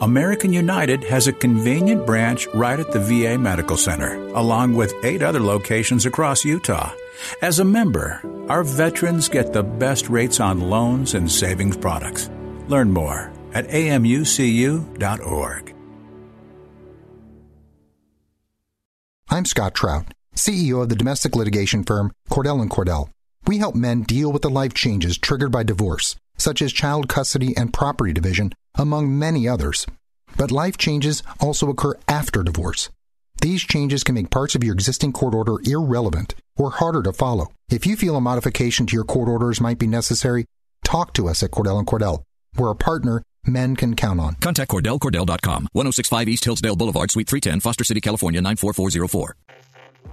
American United has a convenient branch right at the VA Medical Center, along with eight other locations across Utah. As a member, our veterans get the best rates on loans and savings products. Learn more at amucu.org. I'm Scott Trout, CEO of the domestic litigation firm Cordell and Cordell. We help men deal with the life changes triggered by divorce, such as child custody and property division, among many others. But life changes also occur after divorce. These changes can make parts of your existing court order irrelevant or harder to follow. If you feel a modification to your court orders might be necessary, talk to us at Cordell and Cordell. We're a partner men can count on. Contact CordellCordell.com, 1065 East Hillsdale Boulevard, Suite 310, Foster City, California, 94404.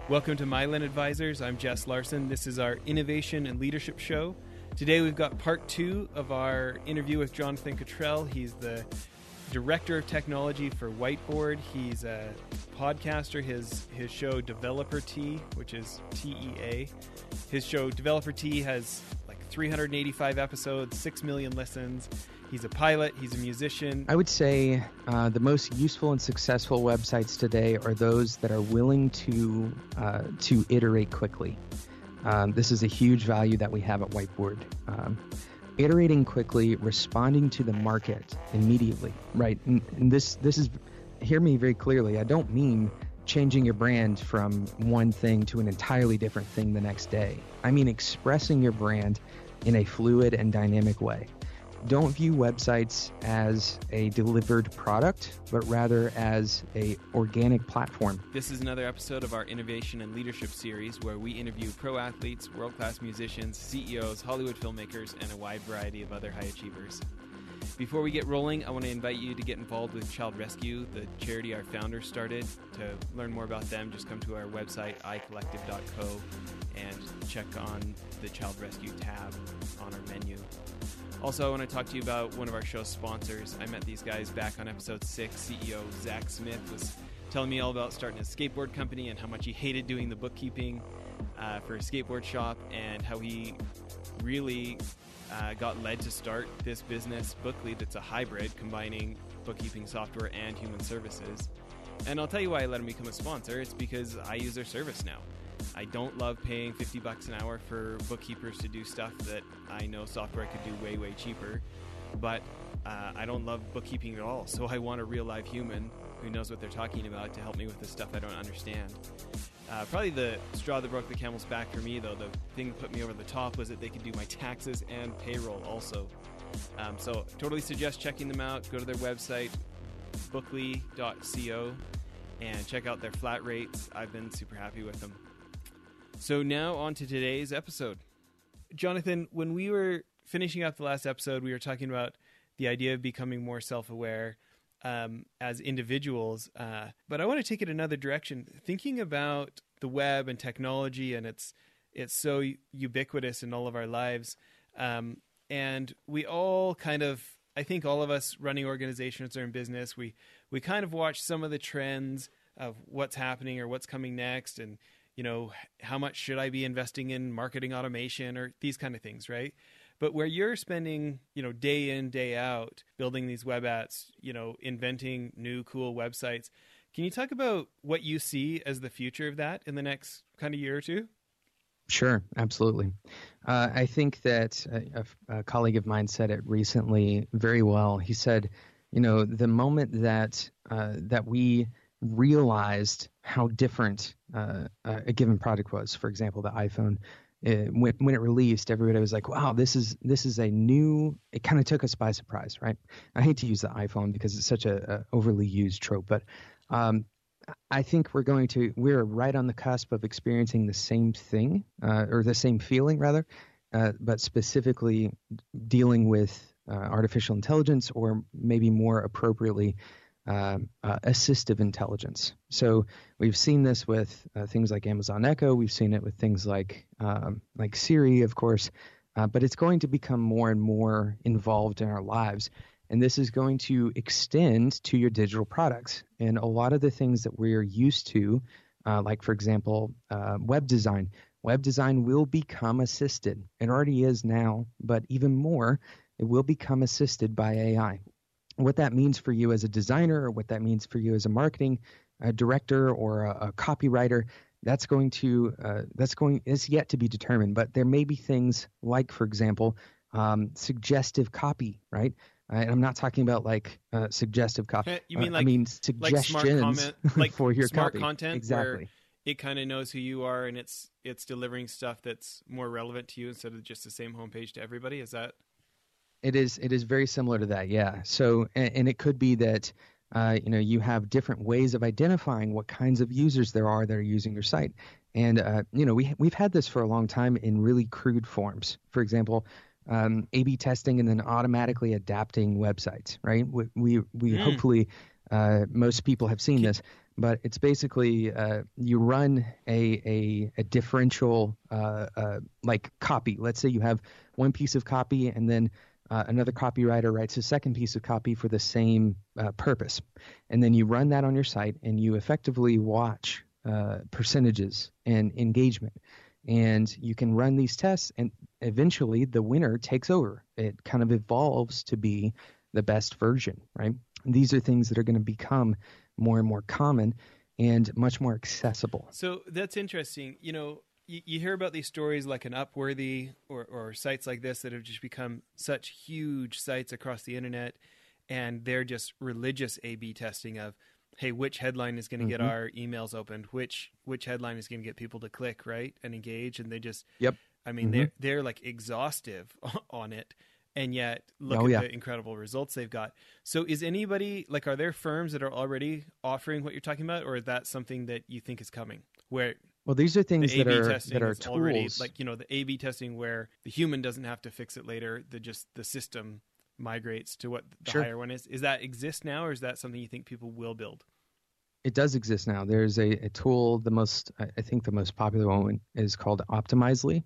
Welcome to Mylan Advisors. I'm Jess Larsen. This is our Innovation and Leadership Show. Today we've got part two of our interview with Jonathan Cutrell. He's the Director of Technology for Whiteboard. He's a podcaster. His his show Developer Tea, which is T E A. His show Developer Tea has like 385 episodes, 6 million listens. He's a pilot, he's a musician. I would say uh, the most useful and successful websites today are those that are willing to uh, to iterate quickly. Um, this is a huge value that we have at Whiteboard. Um, iterating quickly, responding to the market immediately, right? And, and this this is hear me very clearly. I don't mean changing your brand from one thing to an entirely different thing the next day. I mean expressing your brand in a fluid and dynamic way don't view websites as a delivered product, but rather as a organic platform. This is another episode of our Innovation and Leadership series where we interview pro athletes, world-class musicians, CEOs, Hollywood filmmakers, and a wide variety of other high achievers. Before we get rolling, I want to invite you to get involved with Child Rescue, the charity our founder started. To learn more about them, just come to our website, icollective.co, and check on the Child Rescue tab on our menu. Also, I want to talk to you about one of our show's sponsors. I met these guys back on episode six. CEO Zach Smith was telling me all about starting a skateboard company and how much he hated doing the bookkeeping uh, for a skateboard shop and how he really uh, got led to start this business, Bookly, that's a hybrid combining bookkeeping software and human services. And I'll tell you why I let him become a sponsor. It's because I use their service now. I don't love paying 50 bucks an hour for bookkeepers to do stuff that I know software could do way, way cheaper. But uh, I don't love bookkeeping at all. So I want a real live human who knows what they're talking about to help me with the stuff I don't understand. Uh, probably the straw that broke the camel's back for me, though, the thing that put me over the top was that they could do my taxes and payroll also. Um, so, totally suggest checking them out. Go to their website, bookly.co, and check out their flat rates. I've been super happy with them. So now on to today's episode. Jonathan, when we were finishing up the last episode, we were talking about the idea of becoming more self-aware um, as individuals. Uh, but I want to take it another direction, thinking about the web and technology, and it's it's so ubiquitous in all of our lives, um, and we all kind of. I think all of us running organizations or in business, we we kind of watch some of the trends of what's happening or what's coming next, and you know, how much should I be investing in marketing automation or these kind of things, right? But where you're spending, you know, day in, day out building these web apps, you know, inventing new cool websites, can you talk about what you see as the future of that in the next kind of year or two? Sure, absolutely. Uh, I think that a, a, colleague of mine said it recently very well. He said, you know, the moment that uh, that we realized how different uh, a given product was. For example, the iPhone. It, when, when it released, everybody was like, "Wow, this is this is a new." It kind of took us by surprise, right? I hate to use the iPhone because it's such a, a overly used trope, but um, I think we're going to we're right on the cusp of experiencing the same thing uh, or the same feeling rather, uh, but specifically dealing with uh, artificial intelligence or maybe more appropriately um, uh, assistive intelligence. So we've seen this with uh, things like Amazon Echo. We've seen it with things like um, like Siri, of course. Uh, but it's going to become more and more involved in our lives, and this is going to extend to your digital products. And a lot of the things that we're used to, uh, like for example, uh, web design. Web design will become assisted. It already is now, but even more, it will become assisted by AI. What that means for you as a designer or what that means for you as a marketing uh, director or a, a, copywriter that's going to uh, that's going is yet to be determined but there may be things like for example um, suggestive copy right and I'm not talking about like uh, suggestive copy. You mean like I mean suggestions like smart comment, like for your smart copy. content exactly. it kind of knows who you are and it's it's delivering stuff that's more relevant to you instead of just the same homepage to everybody. Is that? It is. It is very similar to that. Yeah. So and, and it could be that. Uh, you know, you have different ways of identifying what kinds of users there are that are using your site, and uh, you know, we we've had this for a long time in really crude forms. For example, um, A/B testing and then automatically adapting websites. Right? We we, we mm. hopefully uh, most people have seen this, but it's basically uh, you run a a, a differential uh, uh like copy. Let's say you have one piece of copy and then uh, another copywriter writes a second piece of copy for the same uh, purpose, and then you run that on your site and you effectively watch percentages and engagement. And you can run these tests and eventually the winner takes over. It kind of evolves to be the best version right? These are things that are going to become more and more common and much more accessible. So that's interesting. You know you, you hear about these stories like an upworthy or, or sites like this that have just become such huge sites across the internet and they're just religious a b testing of hey, which headline is going to mm-hmm. get our emails opened? Which which headline is going to get people to click right and engage? And they just yep. I mean, mm-hmm. they're they're like exhaustive on it, and yet look oh, at yeah. the incredible results they've got. So, is anybody like, are there firms that are already offering what you're talking about, or is that something that you think is coming? Where well, these are things that are that are tools. Already, like you know, the A/B testing where the human doesn't have to fix it later. The just the system migrates to what the sure. higher one is. Is that exist now, or is that something you think people will build? It does exist now. There's a, a tool. The most, I think, the most popular one is called Optimizely.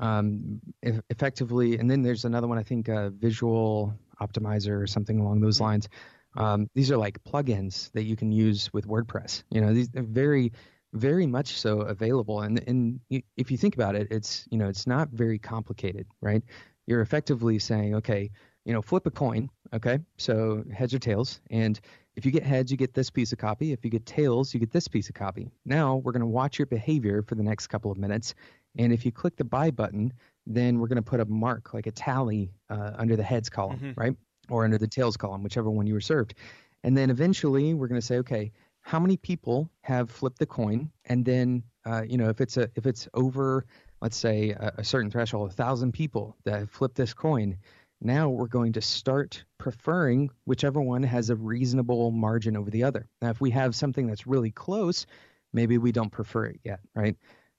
Um, effectively, and then there's another one. I think uh, Visual Optimizer or something along those lines. Um, these are like plugins that you can use with WordPress. You know, these are very, very much so available. And and if you think about it, it's you know, it's not very complicated, right? You're effectively saying, okay, you know, flip a coin. Okay, so heads or tails, and if you get heads, you get this piece of copy. If you get tails, you get this piece of copy. Now we're going to watch your behavior for the next couple of minutes, and if you click the buy button, then we're going to put a mark, like a tally, uh, under the heads column, mm-hmm. right, or under the tails column, whichever one you were served. And then eventually we're going to say, okay, how many people have flipped the coin? And then, uh, you know, if it's a if it's over, let's say a, a certain threshold, a thousand people that have flipped this coin, now we're going to start preferring whichever one has a reasonable margin over the other. Now, if we have something that's really close, maybe we don't prefer it yet, right?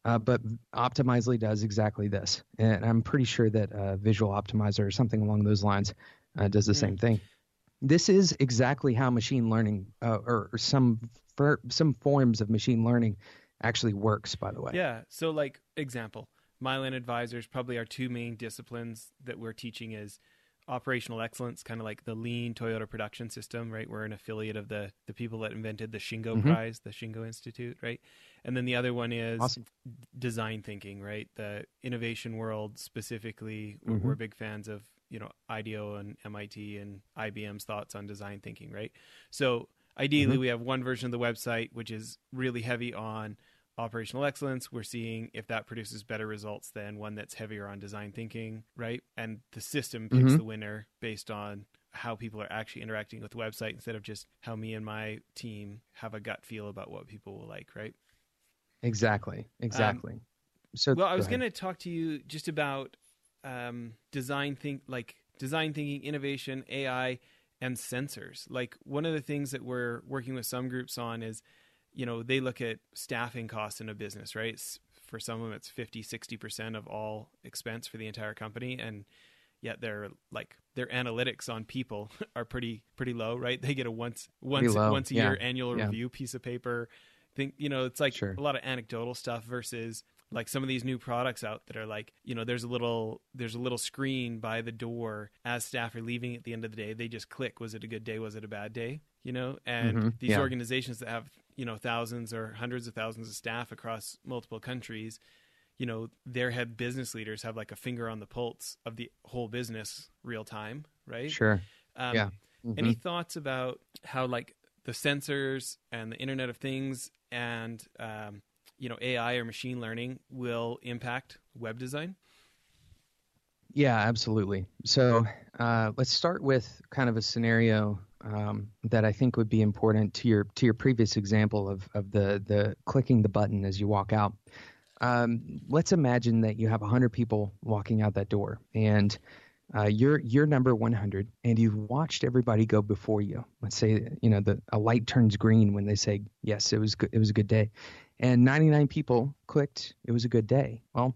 Uh, but Optimizely does exactly this, and I'm pretty sure that uh, Visual Optimizer or something along those lines uh, does the mm. same thing. This is exactly how machine learning, uh, or, or, some for, some forms of machine learning, actually works. By the way. Yeah. So, like example, Mylan advisors probably our two main disciplines that we're teaching is operational excellence, kind of like the lean Toyota production system, right? We're an affiliate of the the people that invented the Shingo mm-hmm. Prize, the Shingo Institute, right? And then the other one is awesome. design thinking, right? The innovation world specifically. Mm-hmm. We're big fans of you know IDEO and MIT and IBM's thoughts on design thinking, right? So ideally, mm-hmm. we have one version of the website which is really heavy on operational excellence, we're seeing if that produces better results than one that's heavier on design thinking, right? And the system picks mm-hmm. the winner based on how people are actually interacting with the website instead of just how me and my team have a gut feel about what people will like, right? Exactly. Exactly. Um, so well, I was going to talk to you just about um, design think like design thinking, innovation, AI, and sensors. Like one of the things that we're working with some groups on is you know, they look at staffing costs in a business, right? It's, for some of them, it's 50, 60% of all expense for the entire company. And yet their like their analytics on people are pretty pretty low, right? They get a once once once a yeah. year annual yeah. review piece of paper. Think you know, it's like sure. a lot of anecdotal stuff versus like some of these new products out that are like you know there's a little there's a little screen by the door as staff are leaving at the end of the day they just click was it a good day was it a bad day you know and mm-hmm. these yeah. organizations that have you know thousands or hundreds of thousands of staff across multiple countries you know their head business leaders have like a finger on the pulse of the whole business real time right sure um, yeah Mm-hmm. Any thoughts about how like the sensors and the Internet of Things and um, you know AI or machine learning will impact web design? Yeah, absolutely. So uh, let's start with kind of a scenario um, that I think would be important to your to your previous example of of the the clicking the button as you walk out. Um, let's imagine that you have 100 people walking out that door, and uh, you're you're number 100, and you've watched everybody go before you. Let's say you know the a light turns green when they say yes, it was good, it was a good day, and 99 people clicked, it was a good day. Well,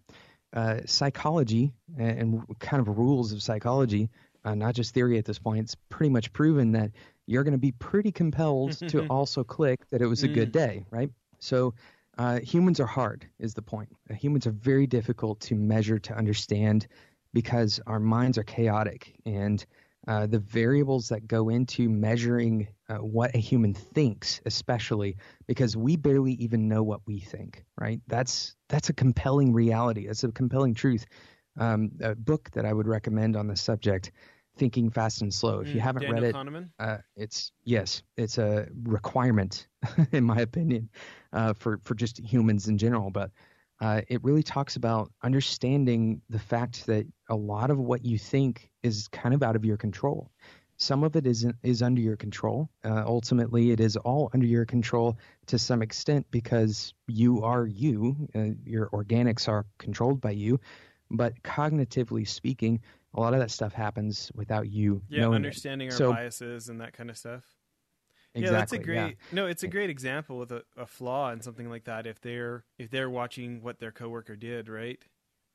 uh, psychology and, and, kind of rules of psychology, uh, not just theory at this point, it's pretty much proven that you're going to be pretty compelled to also click that it was a good mm. day, right? So uh, humans are hard, is the point. Uh, humans are very difficult to measure, to understand, because our minds are chaotic and uh, the variables that go into measuring uh, what a human thinks, especially because we barely even know what we think. Right? That's that's a compelling reality. It's a compelling truth. Um, a book that I would recommend on the subject, Thinking Fast and Slow. If you mm, haven't Daniel read it, uh, it's yes, it's a requirement, in my opinion, uh, for for just humans in general. But uh, it really talks about understanding the fact that a lot of what you think is kind of out of your control. Some of it is is under your control. Uh, ultimately, it is all under your control to some extent because you are you. Uh, your organics are controlled by you, but cognitively speaking, a lot of that stuff happens without you. Yeah, understanding it. our so, biases and that kind of stuff. Exactly, yeah, that's a great yeah. no. It's a great example with a, a, flaw and something like that. If they're if they're watching what their coworker did right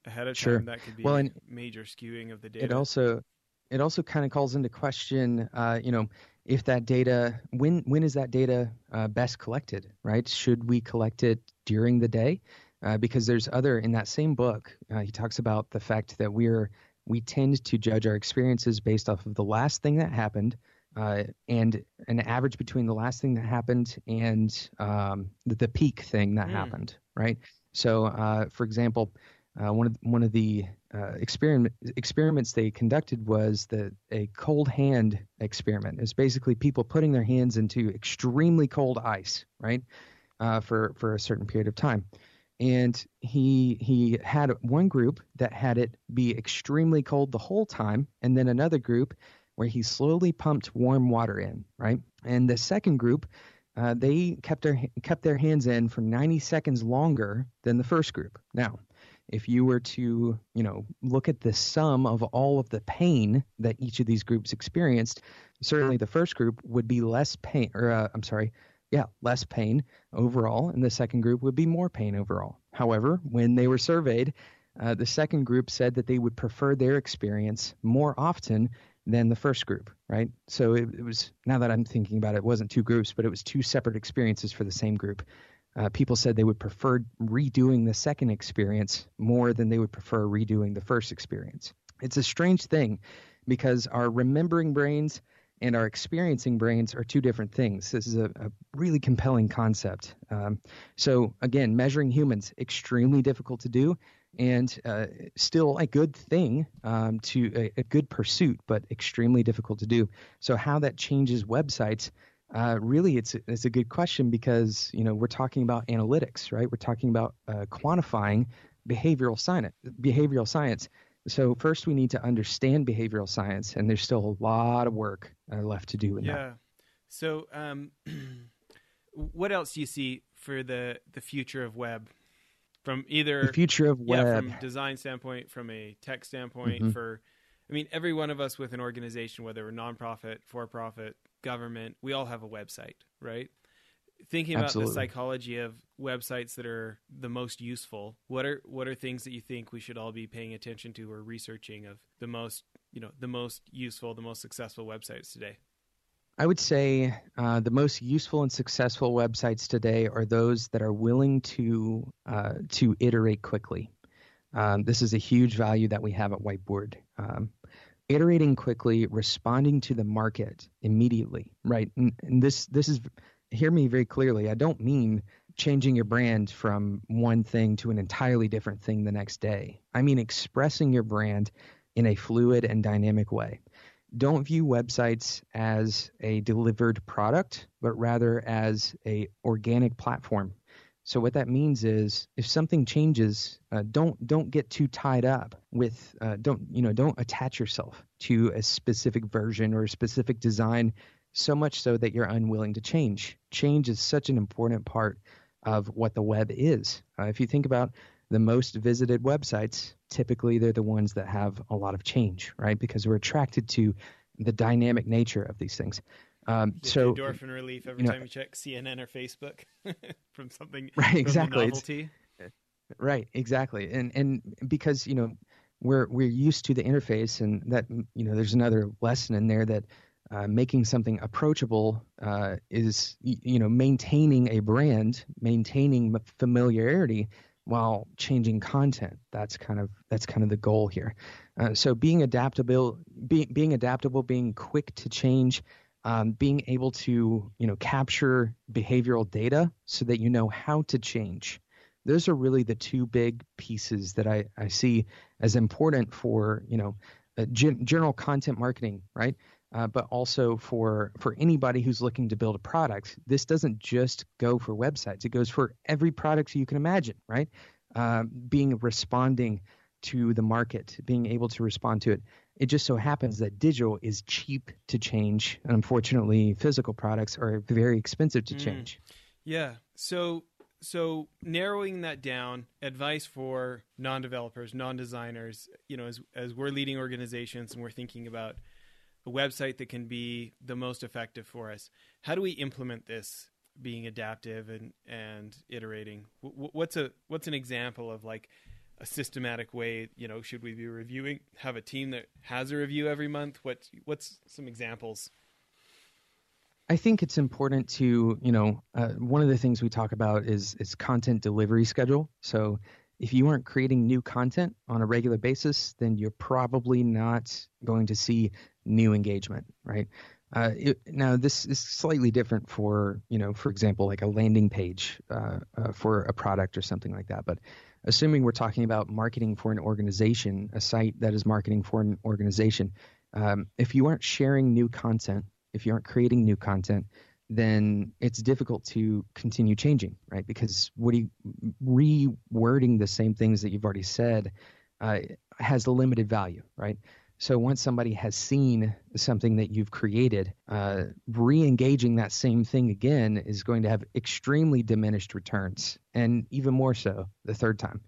ahead of sure. time, that could be well, and major skewing of the data. It also it also kind of calls into question, uh, you know, if that data when when is that data uh, best collected, right? Should we collect it during the day? Uh, because there's other in that same book, uh, he talks about the fact that we're we tend to judge our experiences based off of the last thing that happened uh, and an average between the last thing that happened and um, the, the, peak thing that mm. happened, right? So, uh, for example, uh, one of one of the uh, experiment experiments they conducted was the a cold hand experiment. It's basically people putting their hands into extremely cold ice, right, uh, for for a certain period of time. And he he had one group that had it be extremely cold the whole time, and then another group where he slowly pumped warm water in, right? And the second group, uh, they kept their kept their hands in for 90 seconds longer than the first group. Now, if you were to, you know, look at the sum of all of the pain that each of these groups experienced, certainly the first group would be less pain, or uh, I'm sorry, yeah, less pain overall, and the second group would be more pain overall. However, when they were surveyed, uh, the second group said that they would prefer their experience more often than the first group, right? So it, it, was, now that I'm thinking about it, it wasn't two groups, but it was two separate experiences for the same group. Uh, people said they would prefer redoing the second experience more than they would prefer redoing the first experience. It's a strange thing because our remembering brains and our experiencing brains are two different things. This is a, a really compelling concept. Um, so, again, measuring humans, extremely difficult to do and uh, still a good thing um, to a, a, good pursuit, but extremely difficult to do. So how that changes websites, uh, really, it's it's a good question because you know we're talking about analytics, right? We're talking about uh, quantifying behavioral science. Behavioral science. So first, we need to understand behavioral science, and there's still a lot of work uh, left to do in yeah. that. So, um, what else do you see for the the future of web? from either the future of web yeah, from design standpoint, from a tech standpoint. Mm-hmm. For, I mean, every one of us with an organization, whether we're nonprofit, for profit, government, we all have a website, right? Thinking about Absolutely. the psychology of websites that are the most useful, what are what are things that you think we should all be paying attention to or researching of the most you know the most useful, the most successful websites today? I would say uh, the most useful and successful websites today are those that are willing to uh, to iterate quickly. Um, this is a huge value that we have at Whiteboard. Um, iterating quickly, responding to the market immediately, right? And, and this this is hear me very clearly. I don't mean changing your brand from one thing to an entirely different thing the next day. I mean expressing your brand in a fluid and dynamic way. don't view websites as a delivered product, but rather as a organic platform. So what that means is, if something changes, uh, don't don't get too tied up with uh, don't you know don't attach yourself to a specific version or a specific design, so much so that you're unwilling to change. Change is such an important part of what the web is. Uh, if you think about the most visited websites, typically they're the ones that have a lot of change, right? Because we're attracted to the dynamic nature of these things. Um, so endorphin relief every you know, time you check CNN or Facebook from something right exactly novelty. right exactly and and because you know we're we're used to the interface and that you know there's another lesson in there that uh, making something approachable uh, is you know maintaining a brand maintaining familiarity while changing content. That's kind of that's kind of the goal here. Uh, so being adaptable, be, being adaptable, being quick to change, um, being able to you know capture behavioral data so that you know how to change. Those are really the two big pieces that I, I see as important for you know uh, gen- general content marketing, right? uh, but also for for anybody who's looking to build a product. This doesn't just go for websites; it goes for every product you can imagine. Right? Uh, being responding to the market, being able to respond to it. It just so happens that digital is cheap to change, and unfortunately, physical products are very expensive to mm. change. Yeah. So so narrowing that down advice for non-developers non-designers you know as as we're leading organizations and we're thinking about a website that can be the most effective for us. How do we implement this being adaptive and and iterating? What's a what's an example of like a systematic way? You know, should we be reviewing? Have a team that has a review every month? What what's some examples? I think it's important to, you know, uh, one of the things we talk about is is content delivery schedule. So if you aren't creating new content on a regular basis, then you're probably not going to see new engagement, right? Uh, it, now, this is slightly different for, you know, for example, like a landing page uh, uh, for a product or something like that. But assuming we're talking about marketing for an organization, a site that is marketing for an organization, um, if you aren't sharing new content, if you aren't creating new content, then it's difficult to continue changing, right? Because what you rewording the same things that you've already said uh, has a limited value, right? So once somebody has seen something that you've created, uh, re-engaging that same thing again is going to have extremely diminished returns, and even more so the third time.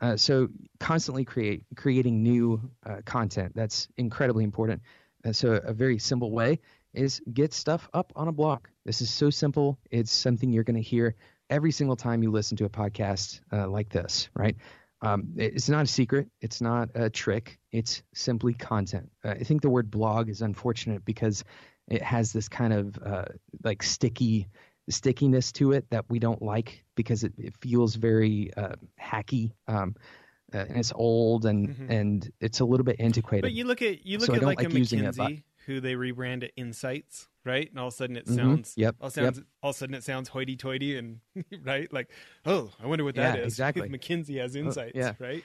Uh, so constantly create creating new uh, content that's incredibly important. Uh, so a very simple way is get stuff up on a blog. This is so simple. It's something you're going to hear every single time you listen to a podcast uh, like this, right? Um, it's not a secret. It's not a trick. It's simply content. Uh, I think the word blog is unfortunate because it has this kind of uh, like sticky stickiness to it that we don't like because it, it feels very uh, hacky. Um, uh, and it's old and mm-hmm. and it's a little bit antiquated. But you look at you look so at like, like a McKinsey it, who they rebrand it Insights, right? And all of a sudden it mm-hmm. sounds mm-hmm. yep. all sounds yep. all of a sudden it sounds hoity toity and right? Like, oh, I wonder what that yeah, is. Exactly. McKinsey has insights, oh, yeah. right?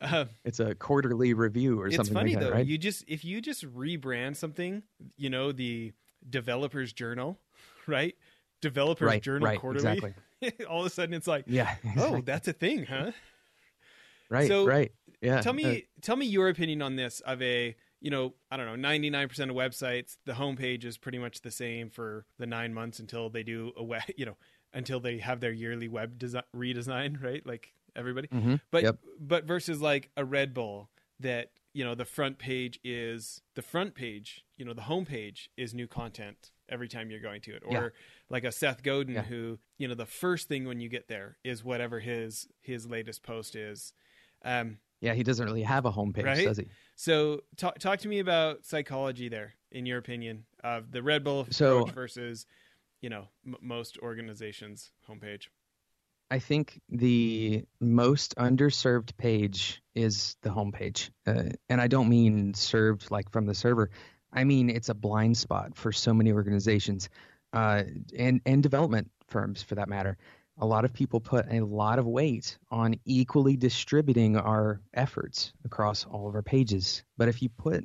Um, it's a quarterly review or something funny, like that, It's funny though, right? You just if you just rebrand something, you know, the developers journal, right? Developers right, journal right, quarterly. Exactly. all of a sudden it's like, yeah, exactly. oh, that's a thing, huh? Right. So, right. Yeah. Tell me, uh, tell me your opinion on this of a you know, I don't know, 99% of websites, the homepage is pretty much the same for the nine months until they do a web, you know, until they have their yearly web design, redesign, right? Like everybody. Mm-hmm. But, yep. but versus like a Red Bull that, you know, the front page is the front page, you know, the homepage is new content every time you're going to it. Or yeah. like a Seth Godin yeah. who, you know, the first thing when you get there is whatever his, his latest post is. Um, yeah, he doesn't really have a homepage, right? does he? So talk talk to me about psychology there, in your opinion, of the Red Bull so, approach versus, you know, m- most organizations' homepage. I think the most underserved page is the homepage, uh, and I don't mean served like from the server. I mean it's a blind spot for so many organizations, uh, and and development firms for that matter a lot of people put a lot of weight on equally distributing our efforts across all of our pages. But if you put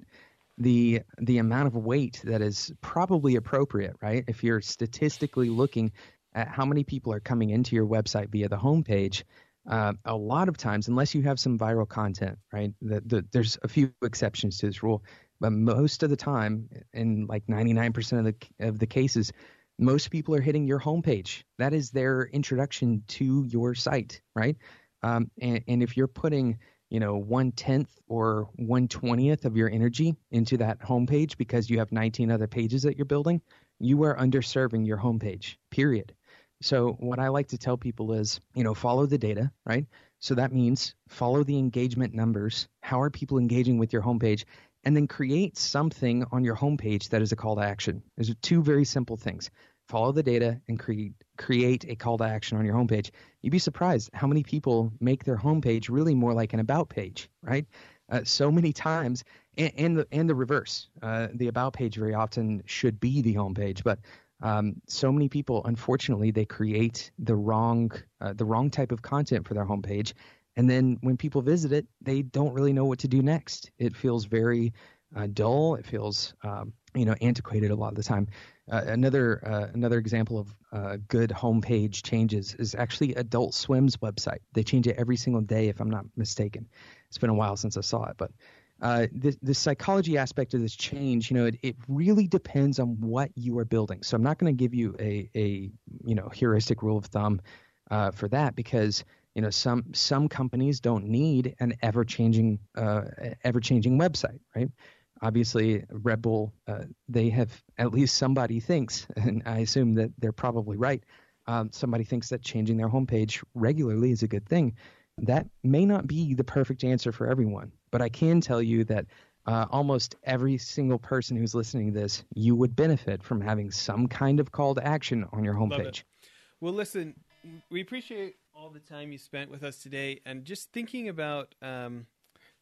the the amount of weight that is probably appropriate, right? If you're statistically looking at how many people are coming into your website via the homepage, uh, a lot of times, unless you have some viral content, right? The, the, there's a few exceptions to this rule, but most of the time, in like 99% of the of the cases, most people are hitting your homepage. That is their introduction to your site, right? Um, and, and if you're putting you know one tenth or one twentieth of your energy into that homepage because you have 19 other pages that you're building, you are underserving your homepage. Period. So what I like to tell people is, you know, follow the data, right? So that means follow the engagement numbers. How are people engaging with your homepage? And then create something on your homepage that is a call to action. There's two very simple things. Follow the data and create create a call to action on your homepage. You'd be surprised how many people make their homepage really more like an about page, right? Uh, so many times, and, and, the and the reverse. Uh, the about page very often should be the homepage, but um, so many people, unfortunately, they create the wrong uh, the wrong type of content for their homepage, and then when people visit it, they don't really know what to do next. It feels very uh, dull. It feels um, you know antiquated a lot of the time. Uh, another uh, another example of uh, good homepage changes is actually Adult Swim's website. They change it every single day, if I'm not mistaken. It's been a while since I saw it, but uh, the, the psychology aspect of this change, you know, it, it really depends on what you are building. So I'm not going to give you a, a, you know, heuristic rule of thumb uh, for that because, you know, some some companies don't need an ever changing uh, ever changing website, right? Obviously, Red Bull, uh, they have at least somebody thinks, and I assume that they're probably right. Um, somebody thinks that changing their homepage regularly is a good thing. That may not be the perfect answer for everyone, but I can tell you that uh, almost every single person who's listening to this, you would benefit from having some kind of call to action on your homepage. Well, listen, we appreciate all the time you spent with us today, and just thinking about um,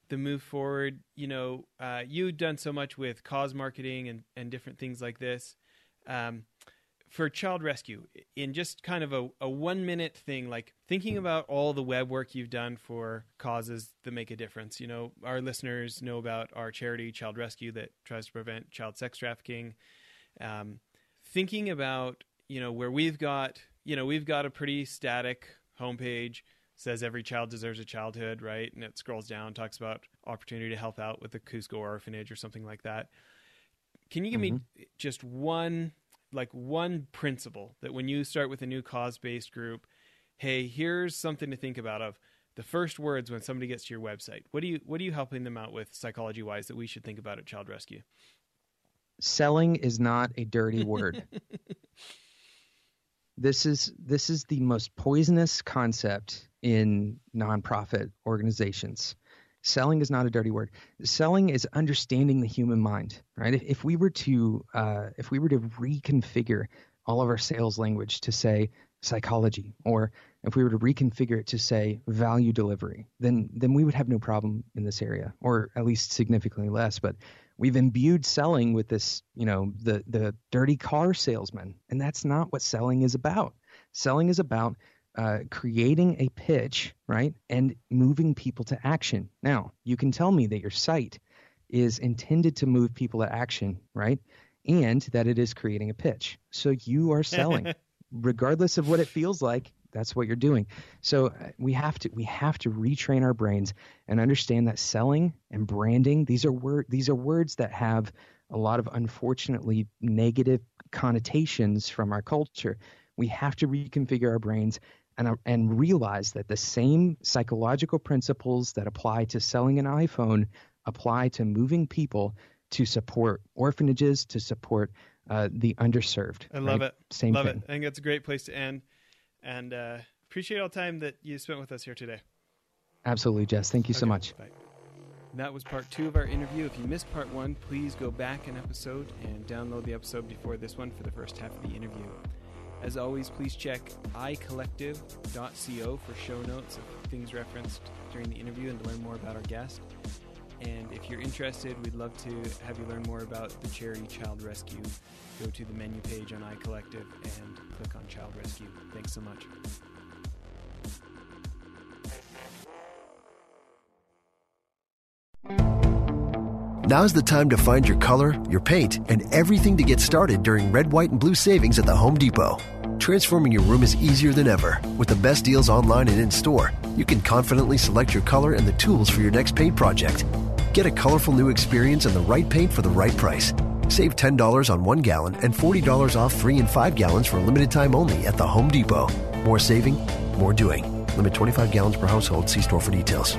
the move forward. You know, uh, you've done so much with cause marketing and and different things like this. Um, for child rescue in just kind of a, a one minute thing like thinking about all the web work you've done for causes that make a difference you know our listeners know about our charity child rescue that tries to prevent child sex trafficking um, thinking about you know where we've got you know we've got a pretty static homepage says every child deserves a childhood right and it scrolls down talks about opportunity to help out with the cusco orphanage or something like that can you give mm-hmm. me just one like one principle that when you start with a new cause based group, hey, here's something to think about of the first words when somebody gets to your website. What do you what are you helping them out with psychology wise that we should think about at Child Rescue? Selling is not a dirty word. this is this is the most poisonous concept in nonprofit organizations. Selling is not a dirty word. Selling is understanding the human mind, right? If, if we were to uh, if we were to reconfigure all of our sales language to say psychology, or if we were to reconfigure it to say value delivery, then then we would have no problem in this area, or at least significantly less. But we've imbued selling with this, you know, the the dirty car salesman, and that's not what selling is about. Selling is about uh, creating a pitch, right, and moving people to action. Now, you can tell me that your site is intended to move people to action, right, and that it is creating a pitch. So you are selling, regardless of what it feels like. That's what you're doing. So uh, we have to we have to retrain our brains and understand that selling and branding these are word these are words that have a lot of unfortunately negative connotations from our culture. We have to reconfigure our brains and, uh, and realize that the same psychological principles that apply to selling an iPhone apply to moving people to support orphanages, to support uh, the underserved. I love right? it. Same love thing. it. I think that's a great place to end. And uh, appreciate all the time that you spent with us here today. Absolutely, Jess. Thank you okay, so much. Bye. That was part two of our interview. If you missed part one, please go back an episode and download the episode before this one for the first half of the interview. As always, please check icollective.co for show notes of things referenced during the interview and to learn more about our guest. And if you're interested, we'd love to have you learn more about the charity Child Rescue. Go to the menu page on iCollective and click on Child Rescue. Thanks so much. Now's the time to find your color, your paint, and everything to get started during red, white, and blue savings at the Home Depot. Transforming your room is easier than ever. With the best deals online and in store, you can confidently select your color and the tools for your next paint project. Get a colorful new experience and the right paint for the right price. Save $10 on one gallon and $40 off three and five gallons for a limited time only at the Home Depot. More saving, more doing. Limit 25 gallons per household. See store for details.